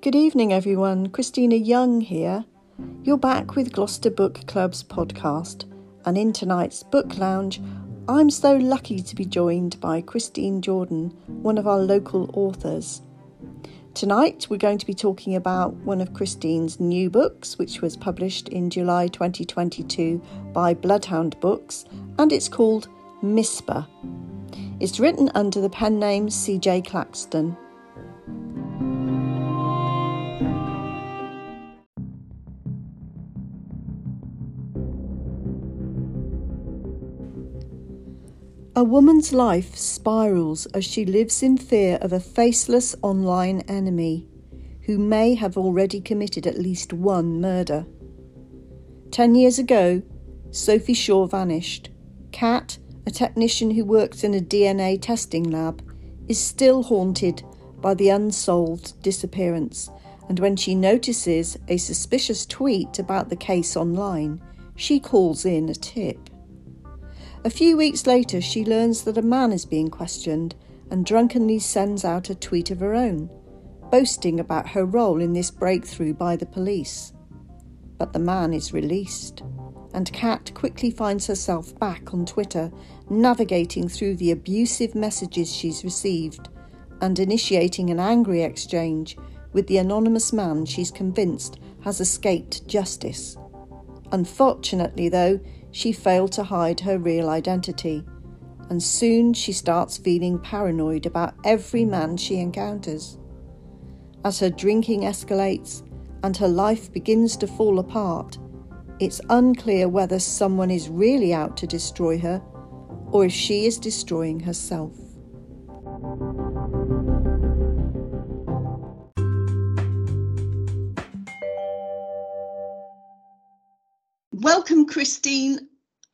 Good evening, everyone. Christina Young here. You're back with Gloucester Book Club's podcast, and in tonight's book lounge, I'm so lucky to be joined by Christine Jordan, one of our local authors. Tonight, we're going to be talking about one of Christine's new books, which was published in July 2022 by Bloodhound Books, and it's called Misper. It's written under the pen name CJ Claxton. A woman's life spirals as she lives in fear of a faceless online enemy who may have already committed at least one murder. Ten years ago, Sophie Shaw vanished. Kat, a technician who works in a DNA testing lab, is still haunted by the unsolved disappearance, and when she notices a suspicious tweet about the case online, she calls in a tip. A few weeks later, she learns that a man is being questioned and drunkenly sends out a tweet of her own, boasting about her role in this breakthrough by the police. But the man is released, and Kat quickly finds herself back on Twitter, navigating through the abusive messages she's received and initiating an angry exchange with the anonymous man she's convinced has escaped justice. Unfortunately, though, she failed to hide her real identity, and soon she starts feeling paranoid about every man she encounters. As her drinking escalates and her life begins to fall apart, it's unclear whether someone is really out to destroy her or if she is destroying herself. Welcome, Christine.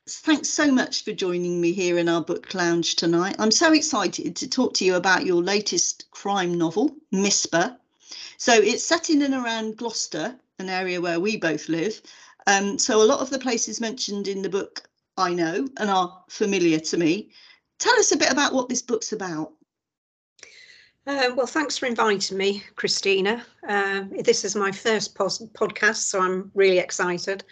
Thanks so much for joining me here in our book lounge tonight. I'm so excited to talk to you about your latest crime novel, Misper. So it's set in and around Gloucester, an area where we both live. Um, so a lot of the places mentioned in the book I know and are familiar to me. Tell us a bit about what this book's about. Uh, well, thanks for inviting me, Christina. Uh, this is my first podcast, so I'm really excited.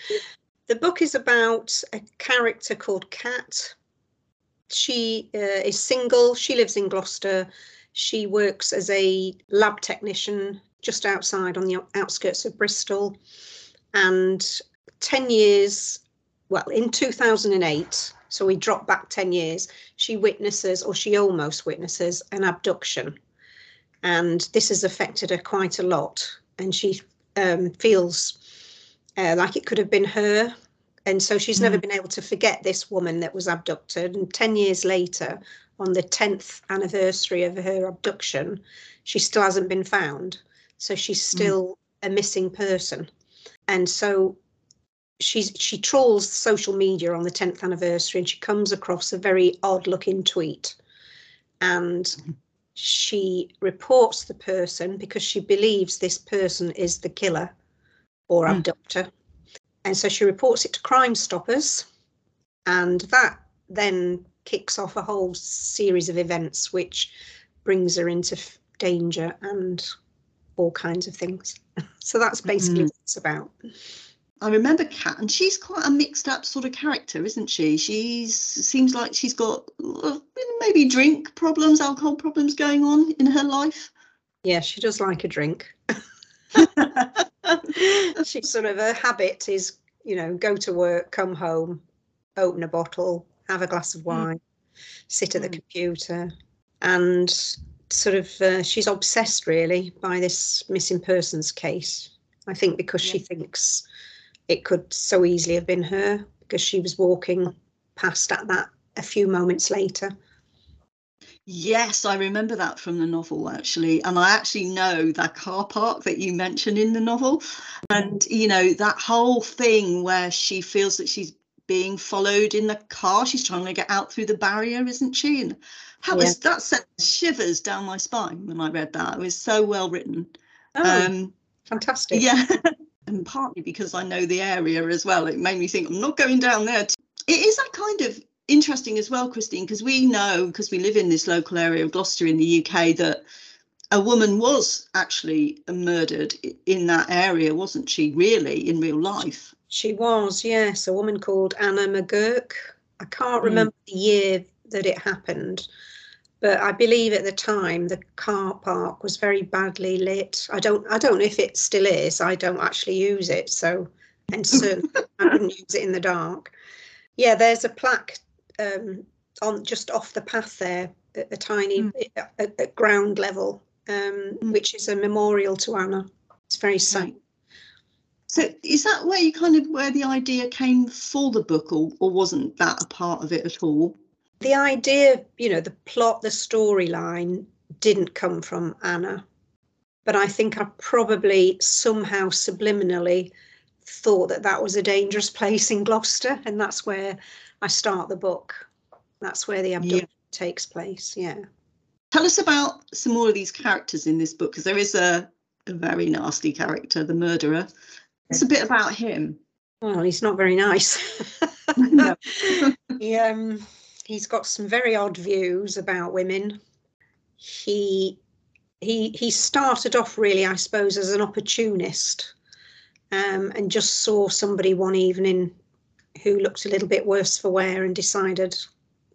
The book is about a character called Kat. She uh, is single. She lives in Gloucester. She works as a lab technician just outside on the outskirts of Bristol. And 10 years, well, in 2008, so we drop back 10 years, she witnesses, or she almost witnesses, an abduction. And this has affected her quite a lot. And she um, feels uh, like it could have been her. And so she's mm. never been able to forget this woman that was abducted. And 10 years later, on the 10th anniversary of her abduction, she still hasn't been found. So she's mm. still mm. a missing person. And so she's she trawls social media on the 10th anniversary and she comes across a very odd looking tweet. And mm. she reports the person because she believes this person is the killer or mm. abductor. And so she reports it to Crime Stoppers, and that then kicks off a whole series of events which brings her into f- danger and all kinds of things. so that's basically mm. what it's about. I remember Kat, and she's quite a mixed up sort of character, isn't she? She seems like she's got uh, maybe drink problems, alcohol problems going on in her life. Yeah, she does like a drink. she sort of her habit is, you know, go to work, come home, open a bottle, have a glass of hmm. wine, mm. sit at the mm. computer, and sort of uh, she's obsessed really by this missing persons case. I think because yeah. she thinks it could so easily have been her because she was walking past at that a few moments later. Yes, I remember that from the novel actually. And I actually know that car park that you mentioned in the novel. And, you know, that whole thing where she feels that she's being followed in the car. She's trying to get out through the barrier, isn't she? And that was yeah. that sent shivers down my spine when I read that. It was so well written. Oh, um, fantastic. Yeah. and partly because I know the area as well. It made me think I'm not going down there. It is that kind of interesting as well, Christine, because we know, because we live in this local area of Gloucester in the UK, that a woman was actually murdered in that area, wasn't she? Really, in real life. She was, yes, a woman called Anna McGurk. I can't remember mm. the year that it happened, but I believe at the time the car park was very badly lit. I don't, I don't know if it still is. I don't actually use it, so and certainly I wouldn't use it in the dark. Yeah, there's a plaque um, on just off the path there, a, a tiny mm. at, at, ground level, um, mm. which is a memorial to Anna. It's very sad. So is that where you kind of where the idea came for the book, or, or wasn't that a part of it at all? The idea, you know, the plot, the storyline didn't come from Anna, but I think I probably somehow subliminally thought that that was a dangerous place in Gloucester, and that's where I start the book. That's where the abduction yeah. takes place. Yeah. Tell us about some more of these characters in this book, because there is a, a very nasty character, the murderer. It's a bit about him. Well, he's not very nice. he, um, he's got some very odd views about women. He he he started off really, I suppose, as an opportunist, um, and just saw somebody one evening who looked a little bit worse for wear and decided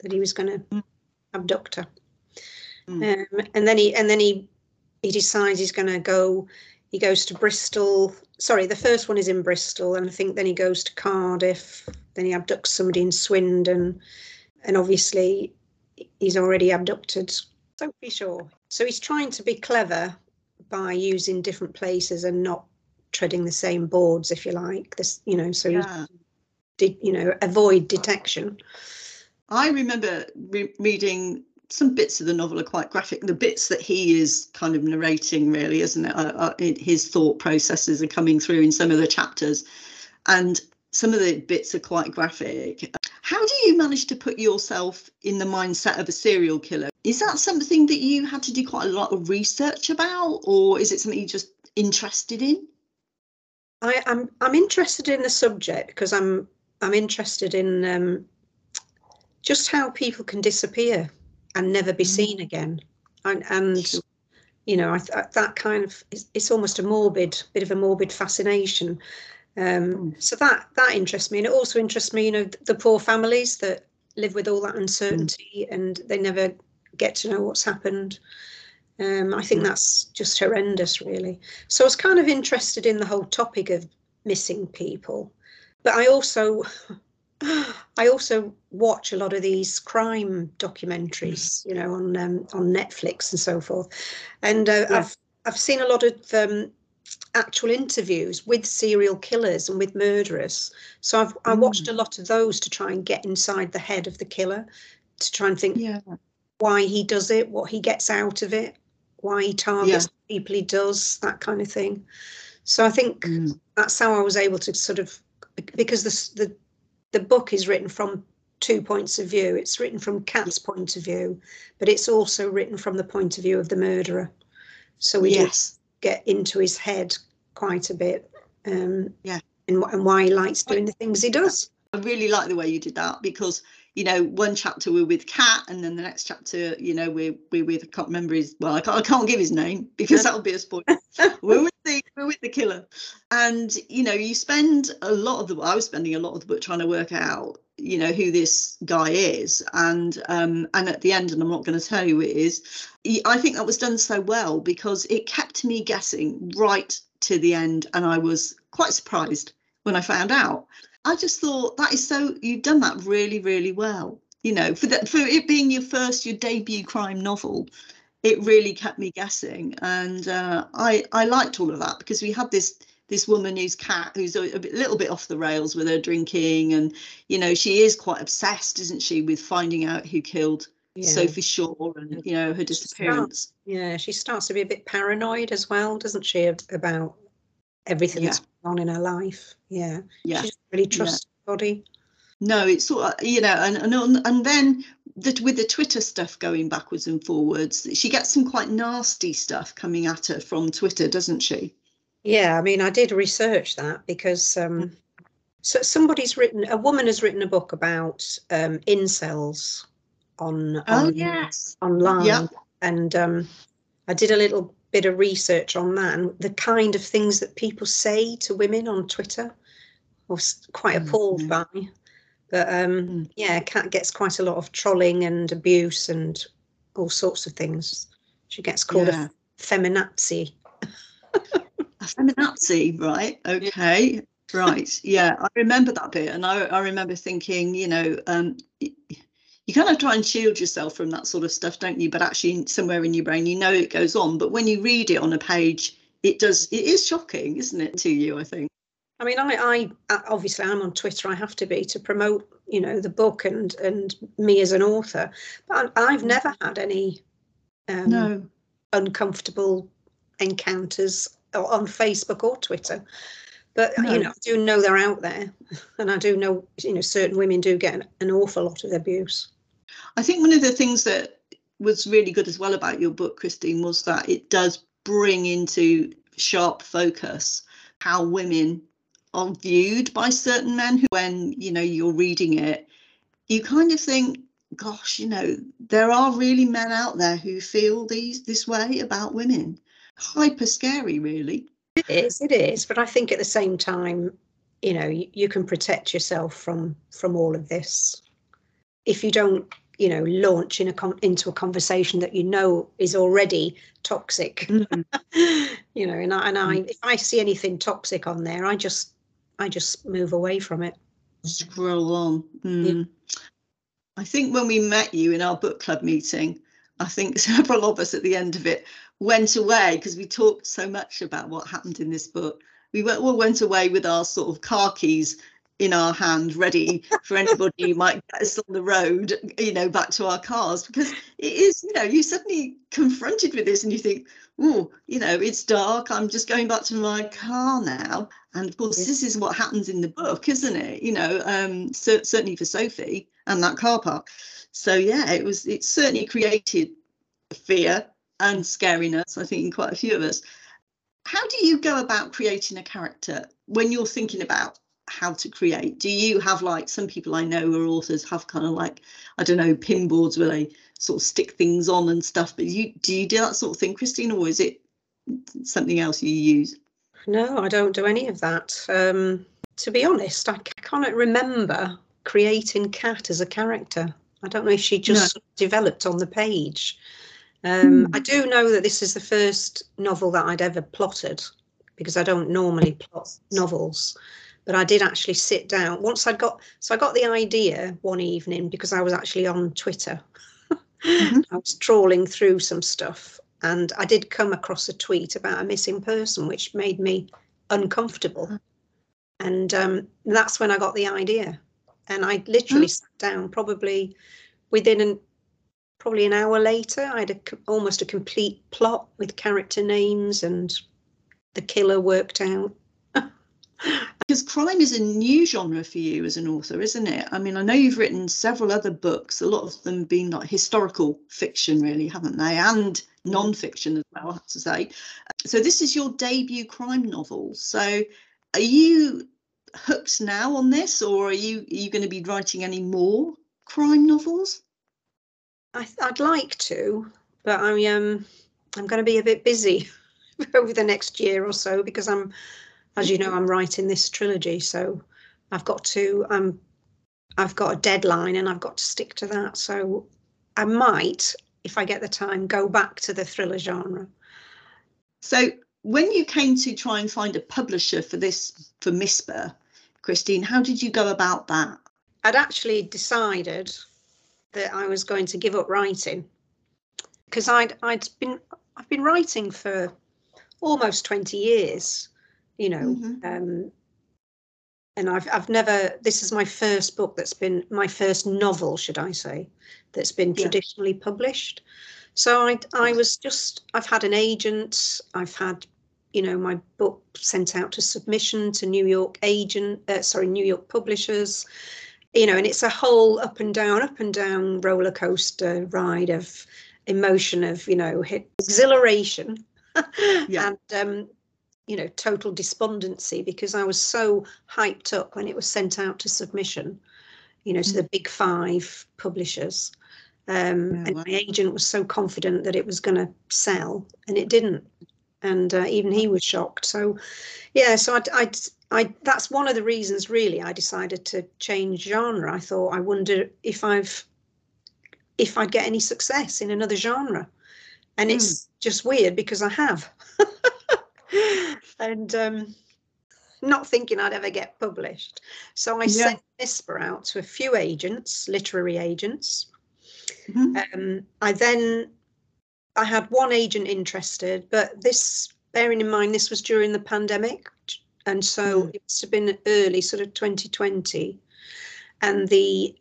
that he was going to mm. abduct her. Mm. Um, and then he and then he he decides he's going to go. He goes to Bristol. Sorry, the first one is in Bristol, and I think then he goes to Cardiff. Then he abducts somebody in Swindon, and obviously he's already abducted. Don't be sure. So he's trying to be clever by using different places and not treading the same boards, if you like. This, you know, so yeah. Did you know avoid detection. I remember re- reading some bits of the novel are quite graphic. The bits that he is kind of narrating, really, isn't it? His thought processes are coming through in some of the chapters, and some of the bits are quite graphic. How do you manage to put yourself in the mindset of a serial killer? Is that something that you had to do quite a lot of research about, or is it something you're just interested in? I, am I'm, I'm interested in the subject because I'm I'm interested in um, just how people can disappear and never be mm. seen again, and, and you know I, that kind of it's, it's, almost a morbid bit of a morbid fascination. Um, mm. So that that interests me, and it also interests me, you know, the poor families that live with all that uncertainty mm. and they never get to know what's happened. Um, I think mm. that's just horrendous, really. So I was kind of interested in the whole topic of missing people, but I also, I also watch a lot of these crime documentaries, you know, on um, on Netflix and so forth, and uh, yeah. I've I've seen a lot of um, actual interviews with serial killers and with murderers. So I've I watched mm. a lot of those to try and get inside the head of the killer, to try and think yeah. why he does it, what he gets out of it, why he targets yeah. people he does, that kind of thing. So I think mm. that's how I was able to sort of because the the the book is written from two points of view. It's written from Kat's point of view, but it's also written from the point of view of the murderer. So we yes. get into his head quite a bit. Um, yeah, and, and why he likes doing the things he does. I really like the way you did that because you know, one chapter we're with Kat and then the next chapter, you know, we're we're with I can't remember his well, I can't, I can't give his name because that'll be a spoiler. we're with the we're with the killer, and you know, you spend a lot of the I was spending a lot of the book trying to work out, you know, who this guy is, and um, and at the end, and I'm not going to tell you who it is. I think that was done so well because it kept me guessing right to the end, and I was quite surprised when I found out. I just thought that is so you've done that really, really well. You know, for that for it being your first, your debut crime novel, it really kept me guessing, and uh, I I liked all of that because we had this this woman who's cat who's a, a little bit off the rails with her drinking, and you know she is quite obsessed, isn't she, with finding out who killed yeah. Sophie Shaw and you know her disappearance. She starts, yeah, she starts to be a bit paranoid as well, doesn't she, about everything yeah. that's on in her life. Yeah. Yeah. She doesn't really trust yeah. body. No, it's sort of, you know, and and and then that with the Twitter stuff going backwards and forwards, she gets some quite nasty stuff coming at her from Twitter, doesn't she? Yeah, I mean, I did research that because um, mm. so somebody's written, a woman has written a book about um, incels on, oh, yes. online, yeah. and um, I did a little bit of research on that and the kind of things that people say to women on Twitter. I was quite Mm, appalled by. But um, Mm. yeah, Kat gets quite a lot of trolling and abuse and all sorts of things. She gets called Yeah. a feminazi. A feminazi, right? Okay, right. Yeah, I remember that bit, and I, I remember thinking, you know, um, you kind of try and shield yourself from that sort of stuff, don't you? But actually, somewhere in your brain, you know it goes on. But when you read it on a page, it does. It is shocking, isn't it, to you? I think. I mean, I, I I- obviously I'm on Twitter. I have to be to promote, you know, the book and and me as an author. But I, I've never had any um, No. uncomfortable encounters on Facebook or Twitter. But No. you know, I do know they're out there, and I do know, you know, certain women do get an, an awful lot of abuse. I think one of the things that was really good as well about your book, Christine, was that it does bring into sharp focus how women are viewed by certain men who when you know you're reading it you kind of think gosh you know there are really men out there who feel these this way about women hyper scary really It is, it is. But I think at the same time, you know, you, you can protect yourself from from all of this if you don't, you know, launch in a con- into a conversation that you know is already toxic. Mm. you know, and I, and I, mm. if I see anything toxic on there, I just, I just move away from it. scroll on Mm. i think when we met you in our book club meeting i think several of us at the end of it went away because we talked so much about what happened in this book we went, all went away with our sort of car keys in our hand ready for anybody who might get us on the road you know back to our cars because it is you know you suddenly confronted with this and you think oh you know it's dark i'm just going back to my car now. And of course this is what happens in the book isn't it? You know um cer- certainly for sophie and that car park. So yeah it was it certainly created fear and scariness i think in quite a few of us. How do you go about creating a character when you're thinking about how to create do you have like some people i know who are authors have kind of like i don't know pin boards where they sort of stick things on and stuff but you do you do that sort of thing christine or is it something else you use No, I don't do any of that. Um, to be honest, i can't remember creating cat as a character. I don't know if she just developed on the page. Um, Hmm. I do know that this is the first novel that I'd ever plotted because I don't normally plot novels. But I did actually sit down once I got so I got the idea one evening because I was actually on Twitter. Mhm. I was trawling through some stuff and I did come across a tweet about a missing person, which made me uncomfortable. And um, that's when I got the idea. And I literally sat down probably within an probably an hour later. I had a, almost a complete plot with character names and the killer worked out. because crime is a new genre for you as an author isn't it? I mean i know you've written several other books a lot of them being like historical fiction really haven't they? And non-fiction as well i have to say. So this is your debut crime novel. So are you hooked now on this or are you are you going to be writing any more crime novels? I, I'd like to, but I um I'm going to be a bit busy over the next year or so because I'm, as you know, I'm writing this trilogy, so I've got to um I've got a deadline and I've got to stick to that. So I might, if I get the time, go back to the thriller genre. So when you came to try and find a publisher for this for Misper, Christine, how did you go about that? I'd actually decided that I was going to give up writing because I'd I'd been I've been writing for almost 20 years, you know, Mhm. um, and I've I've never this is my first book that's been my first novel, should I say, that's been Yeah. traditionally published. So I I was just I've had an agent, I've had you know my book sent out to submission to New York agent, uh, sorry New York publishers, you know, and it's a whole up and down, up and down roller coaster ride of emotion of you know exhilaration Yeah. and um you know total despondency because i was so hyped up when it was sent out to submission you know to the big five publishers Um, Yeah, and wow. my agent was so confident that it was going to sell, and it didn't. And uh, even he was shocked. So, yeah, so I, I, I, that's one of the reasons really I decided to change genre. I thought I wonder if I've, if I'd get any success in another genre, and it's just weird because I have. and um, not thinking I'd ever get published. So I Yeah. sent Misper out to a few agents, literary agents. Mhm. Um, I then I had one agent interested, but this, bearing in mind, this was during the pandemic, and so Mm. it must have been early, sort of 2020, and the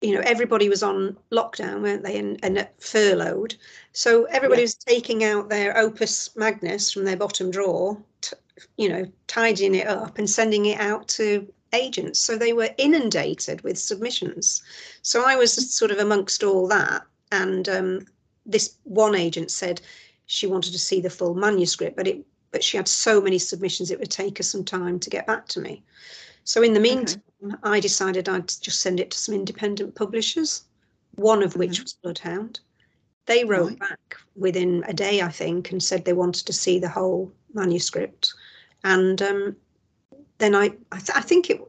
you know everybody was on lockdown weren't they and, and furloughed. So everybody Yeah. was taking out their opus magnus from their bottom drawer t- you know tidying it up and sending it out to agents. So they were inundated with submissions. So i was sort of amongst all that and um, this one agent said she wanted to see the full manuscript but it but she had so many submissions it would take her some time to get back to me so in the meantime I decided I'd just send it to some independent publishers, one of which Mhm. was Bloodhound. They wrote Right. back within a day, I think, and said they wanted to see the whole manuscript. And um, then I, I, th- I think it,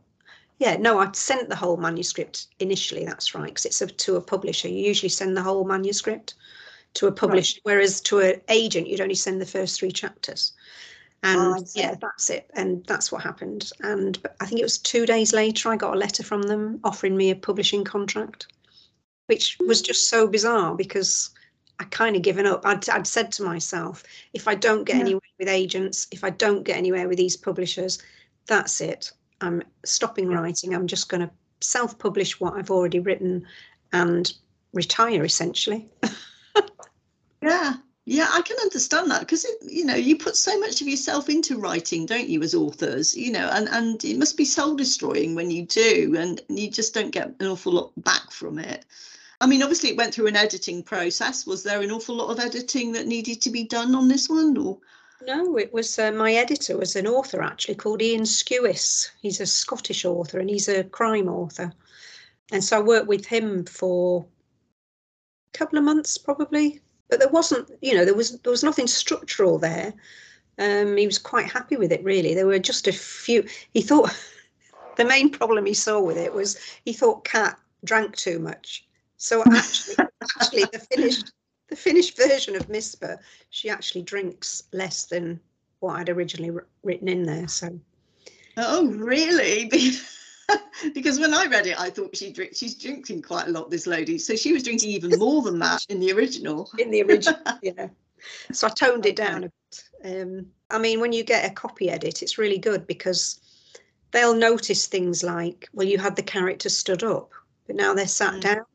yeah, no, I sent the whole manuscript initially. That's right, because it's a, to a publisher. You usually send the whole manuscript to a publisher, whereas to an agent, you'd only send the first three chapters. And oh, see. yeah, that's it. And that's what happened. And I think it was two days later, I got a letter from them offering me a publishing contract, which was hmm. just so bizarre because I kind of given up. I'd, I'd said to myself, if I don't get Yeah. anywhere with agents, if I don't get anywhere with these publishers, that's it. I'm stopping writing. I'm just going to self publish what I've already written and retire essentially. Yeah, yeah, I can understand that because you know you put so much of yourself into writing, don't you, as authors? You know, and and it must be soul destroying when you do, and you just don't get an awful lot back from it. I mean, obviously, it went through an editing process. Was there an awful lot of editing that needed to be done on this one, or? No, it was uh, my editor was an author actually called Ian Skewis. He's a Scottish author and he's a crime author. And so I worked with him for a couple of months probably. But there wasn't, you know, there was there was nothing structural there. Um, he was quite happy with it really. There were just a few he thought the main problem he saw with it was he thought Kat drank too much. So actually actually the finished the finished version of Misper, she actually drinks less than what I'd originally wr- written in there. So Oh, really? because when I read it, I thought she drink, she's drinking quite a lot. This lady, so she was drinking even more than that in the original. in the original, yeah. So I toned it down a bit. Um, I mean, when you get a copy edit, it's really good because they'll notice things like, well, you had the character stood up, but now they're sat Mm. down.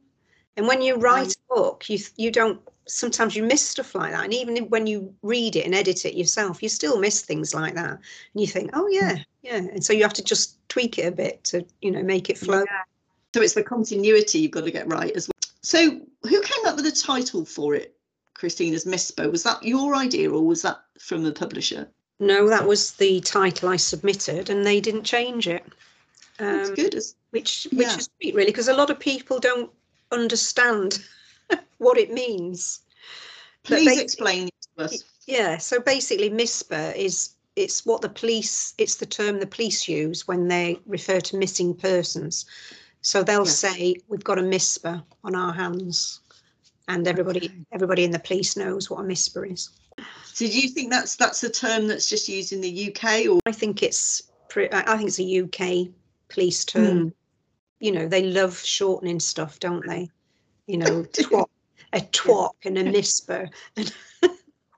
And when you write a book, you you don't sometimes you miss stuff like that. And even when you read it and edit it yourself, you still miss things like that. And you think, oh yeah, yeah. And so you have to just tweak it a bit to, you know, make it flow. So it's the continuity you've got to get right as well. So who came up with the title for it, Christina's Misper? Was that your idea or was that from the publisher? No, that was the title I submitted, and they didn't change it. That's Um, good. Which which Yeah. is sweet, really, because a lot of people don't understand what it means. please explain it to us. Yeah, so basically, MISPER is it's what the police it's the term the police use when they refer to missing persons. So they'll Yeah. say we've got a MISPER on our hands, and everybody Okay. everybody in the police knows what a MISPER is. So do you think that's that's a term that's just used in the UK or I think it's pre- I I think it's a UK police term. Hmm. You know, they love shortening stuff, don't they? You know, twat, a twoc and a misper and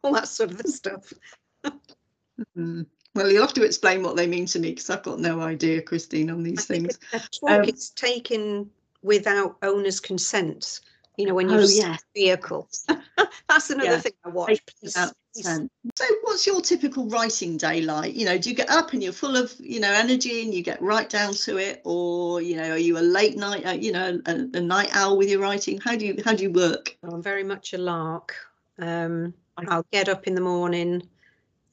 all that sort of stuff. Mm. Well, you'll have to explain what they mean to me because I've got no idea, Christine, on these I things. A, a twoc Um, is taken without owner's consent. You know, when you Oh, use yes. vehicles. That's another Yeah. thing I watch. Police- Without police- consent. So, what's your typical writing day like? You know, do you get up and you're full of, you know, energy and you get right down to it, or you know, are you a late night, uh, you know, a, a night owl with your writing? How do you how do you work? I'm very much a lark. Um, I'll get up in the morning,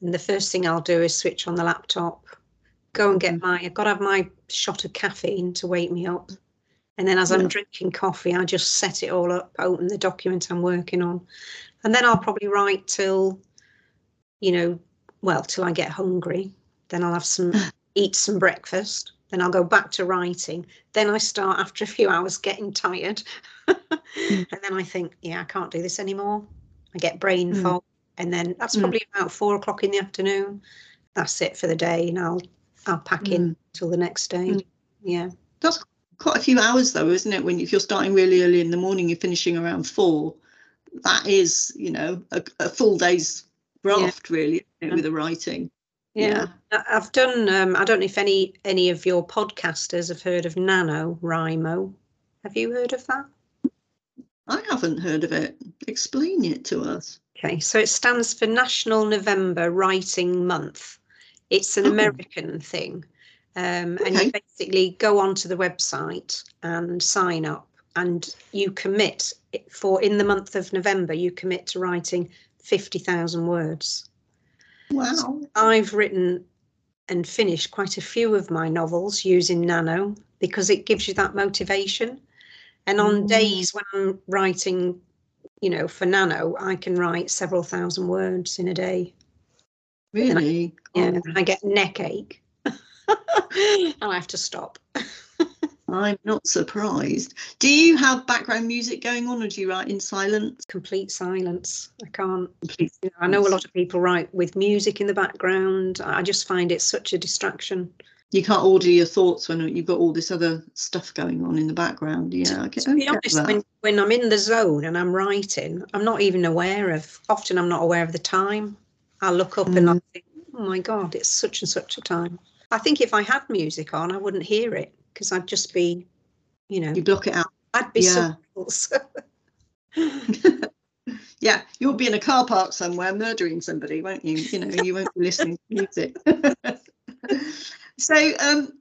and the first thing I'll do is switch on the laptop, go and get Mhm. my. I've got to have my shot of caffeine to wake me up, And then as I'm drinking coffee, I just set it all up, open the document I'm working on. And then I'll probably write till, you know, well, till I get hungry. Then I'll have some, eat some breakfast. Then I'll go back to writing. Then I start after a few hours getting tired. and then I think, yeah, I can't do this anymore. I get brain Mm. fog. And then that's Mm. probably about four o'clock in the afternoon. That's it for the day. And I'll, I'll pack in till the next day. Mm. Yeah. That's quite a few hours though, isn't it? When if you're starting really early in the morning, you're finishing around four. That is, you know, a, a full day's graft really Yeah. with the writing. Yeah. I- I've done. Um, I don't know if any any of your podcasters have heard of Nano NaNoWriMo. Have you heard of that? I haven't heard of it. Explain it to us. Okay, so it stands for National November Writing Month. It's an Oh. American thing, um, and you basically go onto the website and sign up, and you commit for in the month of November. You commit to writing fifty thousand words. Wow. I've written and finished quite a few of my novels using Nano because it gives you that motivation. And on Mm. days when I'm writing, you know, for Nano, I can write several thousand words in a day. Really? Yeah, Oh, I get neck ache. and I have to stop. I'm not surprised. Do you have background music going on or do you write in silence? Complete silence. I can't. Complete You know, I know a lot of people write with music in the background. I just find it such a distraction. You can't order your thoughts when you've got all this other stuff going on in the background. Yeah, I get, to be honest, when, when I'm in the zone and I'm writing, I'm not even aware of, often I'm not aware of the time. I look up and I Mm. think, oh my God, it's such and such a time. I think if I had music on, I wouldn't hear it because I'd just be, you know, You block it out. I'd be yeah. Yeah, you'll be in a car park somewhere murdering somebody, won't you? You know, you won't be listening to music. so, um,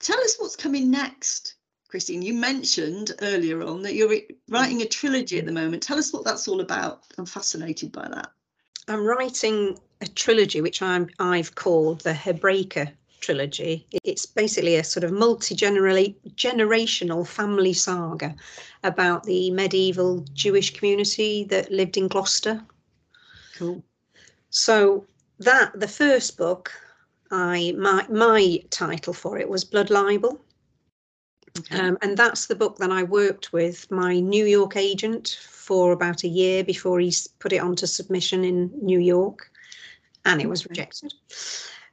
tell us what's coming next, Christine. You mentioned earlier on that you're writing a trilogy at the moment. Tell us what that's all about. I'm fascinated by that. I'm writing a trilogy which I'm I've called the Hebraica trilogy. It's basically a sort of multi-generational family saga about the medieval Jewish community that lived in Gloucester. Cool. So that the first book, I my my title for it was Blood Libel. Okay. Um, and that's the book that I worked with my New York agent for about a year before he put it onto submission in New York, and it was rejected.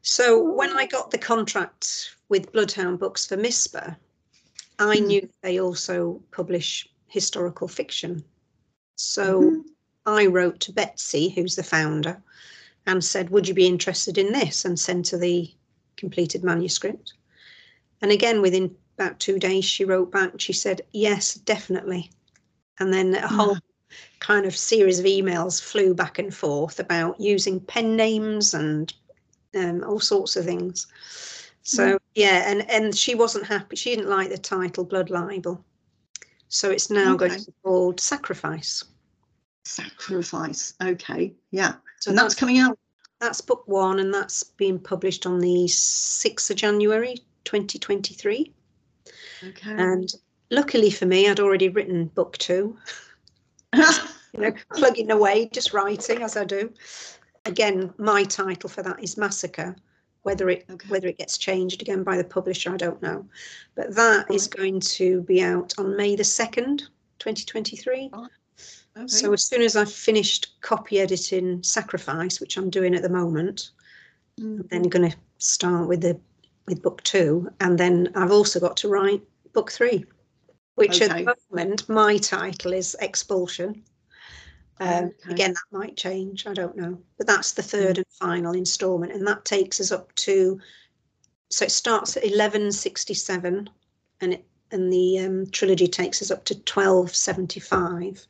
So when I got the contract with Bloodhound Books for Misper, I Hmm. knew they also publish historical fiction. So Mhm. I wrote to Betsy, who's the founder, and said, Would you be interested in this? and sent her the completed manuscript. And again, within about two days, she wrote back. She said, Yes, definitely. And then a whole kind of series of emails flew back and forth about using pen names and um, all sorts of things. So yeah, and and she wasn't happy. She didn't like the title Blood Libel. So it's now going to be called Sacrifice. Sacrifice. Okay. Yeah. So and that's coming out. That's book one, and that's being published on the 6th of January 2023. Okay. And luckily for me, I'd already written book two, you know, plugging away, just writing as I do. Again, my title for that is Massacre. Whether it Okay. whether it gets changed again by the publisher, I don't know. But that is going to be out on May the 2nd, 2023. Okay. So as soon as I've finished copy editing Sacrifice, which I'm doing at the moment, Mm. I'm then going to start with the with book two, and then I've also got to write book three, which at the moment my title is Expulsion. Um, Okay. Again, that might change. I don't know, but that's the third and final instalment, and that takes us up to. So it starts at eleven sixty seven, and it and the um, trilogy takes us up to twelve seventy five,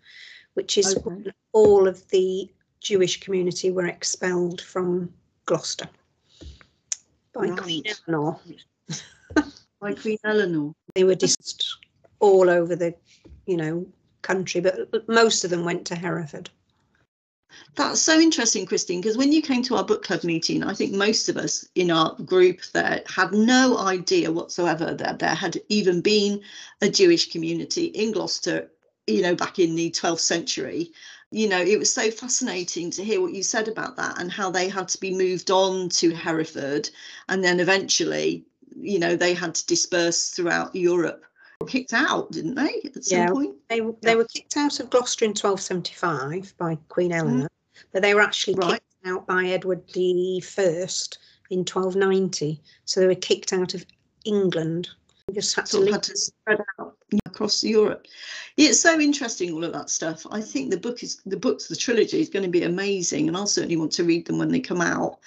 which is Okay. when all of the Jewish community were expelled from Gloucester by Queen Eleanor. By Queen Eleanor. They were just all over the, you know, country, but most of them went to Hereford. That's so interesting, Christine, because when you came to our book club meeting, I think most of us in our group there had no idea whatsoever that there had even been a Jewish community in Gloucester, you know, back in the 12th century. You know, it was so fascinating to hear what you said about that and how they had to be moved on to Hereford and then eventually, you know, they had to disperse throughout Europe kicked out, didn't they? At some Yeah, point. They they were kicked out of Gloucester in 1275 by Queen mm. Eleanor, but they were actually Right. kicked out by Edward the First in 1290. So they were kicked out of England. We just had to Sort of leave. had to spread out across Europe. Yeah, it's so interesting all of that stuff. I think the book is the books, the trilogy is going to be amazing, and I'll certainly want to read them when they come out.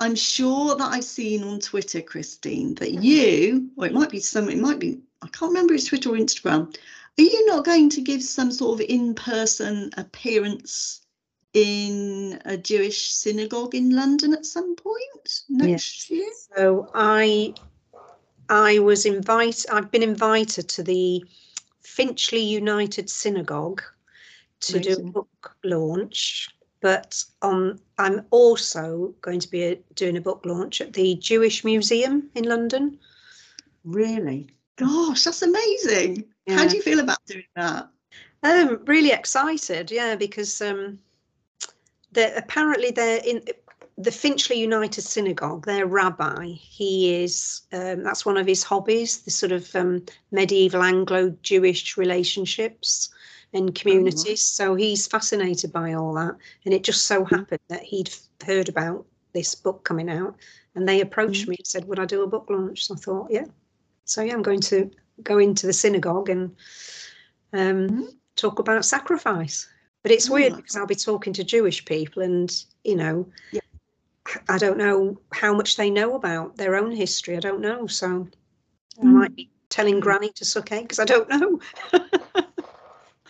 I'm sure that I've seen on Twitter, Christine, that mm-hmm. you, or it might be some, it might be, I can't remember if it's Twitter or Instagram. Are you not going to give some sort of in-person appearance in a Jewish synagogue in London at some point next year? So I I was invited. I've been invited to the Finchley United Synagogue to do a book launch. But um, I'm also going to be uh doing a book launch at the Jewish Museum in London. Really? Gosh, that's amazing. How do you feel about doing that? Um, really excited, yeah, because um, they apparently they're in the Finchley United Synagogue. Their rabbi, he is um, that's one of his hobbies, the sort of um, medieval Anglo-Jewish relationships and communities. So he's fascinated by all that, and it just so happened that he'd heard about this book coming out, and they approached me and said, "Would I do a book launch?" So I thought, yeah. So yeah, I'm going to go into the synagogue and um, Mhm. talk about sacrifice. But it's Oh, weird because I'll be talking to Jewish people, and you know, Yeah. I don't know how much they know about their own history. I don't know, so I Mm. might be telling. Granny to suck eggs. I don't know.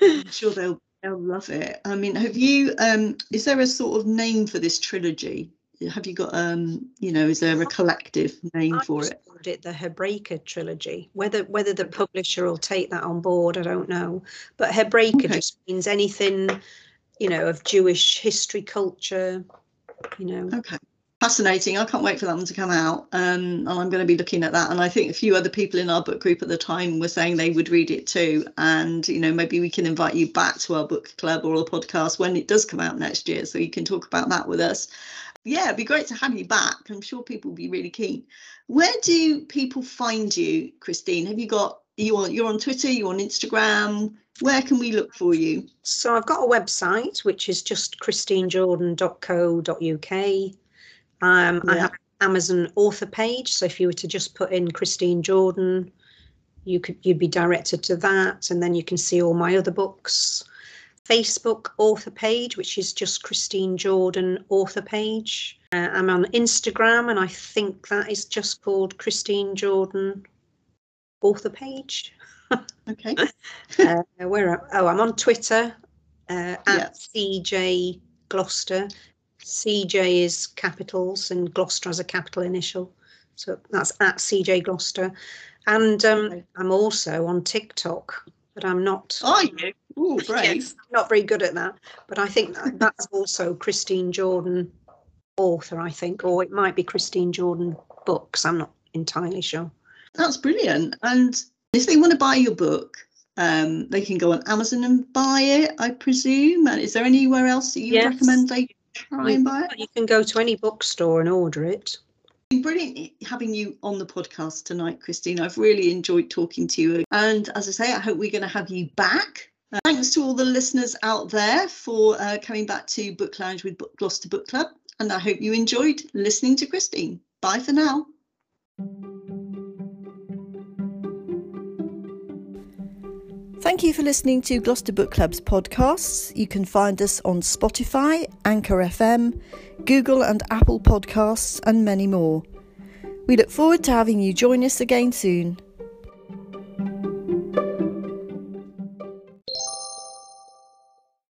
I'm sure they'll they'll love it. I mean, have you um is there a sort of name for this trilogy? Have you got um, you know, is there a collective name I for it? It the Hebraica trilogy. Whether whether the publisher will take that on board, I don't know. But Hebraica Okay. just means anything, you know, of Jewish history, culture. You know, Okay. Fascinating. I can't wait for that one to come out. Um, and I'm going to be looking at that. And I think a few other people in our book group at the time were saying they would read it too. And, you know, maybe we can invite you back to our book club or a podcast when it does come out next year so you can talk about that with us. Yeah, it'd be great to have you back. I'm sure people will be really keen. Where do people find you, Christine? Have you got you on you're on Twitter, you're on Instagram? Where can we look for you? So I've got a website which is just christinejordan.co.uk. Um, I have Amazon author page. So if you were to just put in Christine Jordan, you could you'd be directed to that, and then you can see all my other books. Facebook author page, which is just Christine Jordan author page. Uh, I'm on Instagram, and I think that is just called Christine Jordan author page. Okay. uh, where oh i'm on twitter uh, at cj gloucester cj is capitals and gloucester has a capital initial so that's at cj gloucester and um, i'm also on tiktok but i'm not Are you? Oh, brave. Yes, not very good at that but i think that, that's also christine jordan author i think or it might be christine jordan books i'm not entirely sure That's brilliant. And if they want to buy your book, um, they can go on Amazon and buy it, I presume. And is there anywhere else that you Yes. recommend they try and buy it? you can go to any bookstore and order it been brilliant having you on the podcast tonight, Christine. I've really enjoyed talking to you. And as I say, I hope we're going to have you back. Uh, thanks to all the listeners out there for uh, coming back to Book Lounge with Book- Gloucester Book Club. And I hope you enjoyed listening to Christine. Bye for now. Thank you for listening to Gloucester Book Club's podcasts. You can find us on Spotify, Anchor FM, Google and Apple Podcasts, and many more. We look forward to having you join us again soon.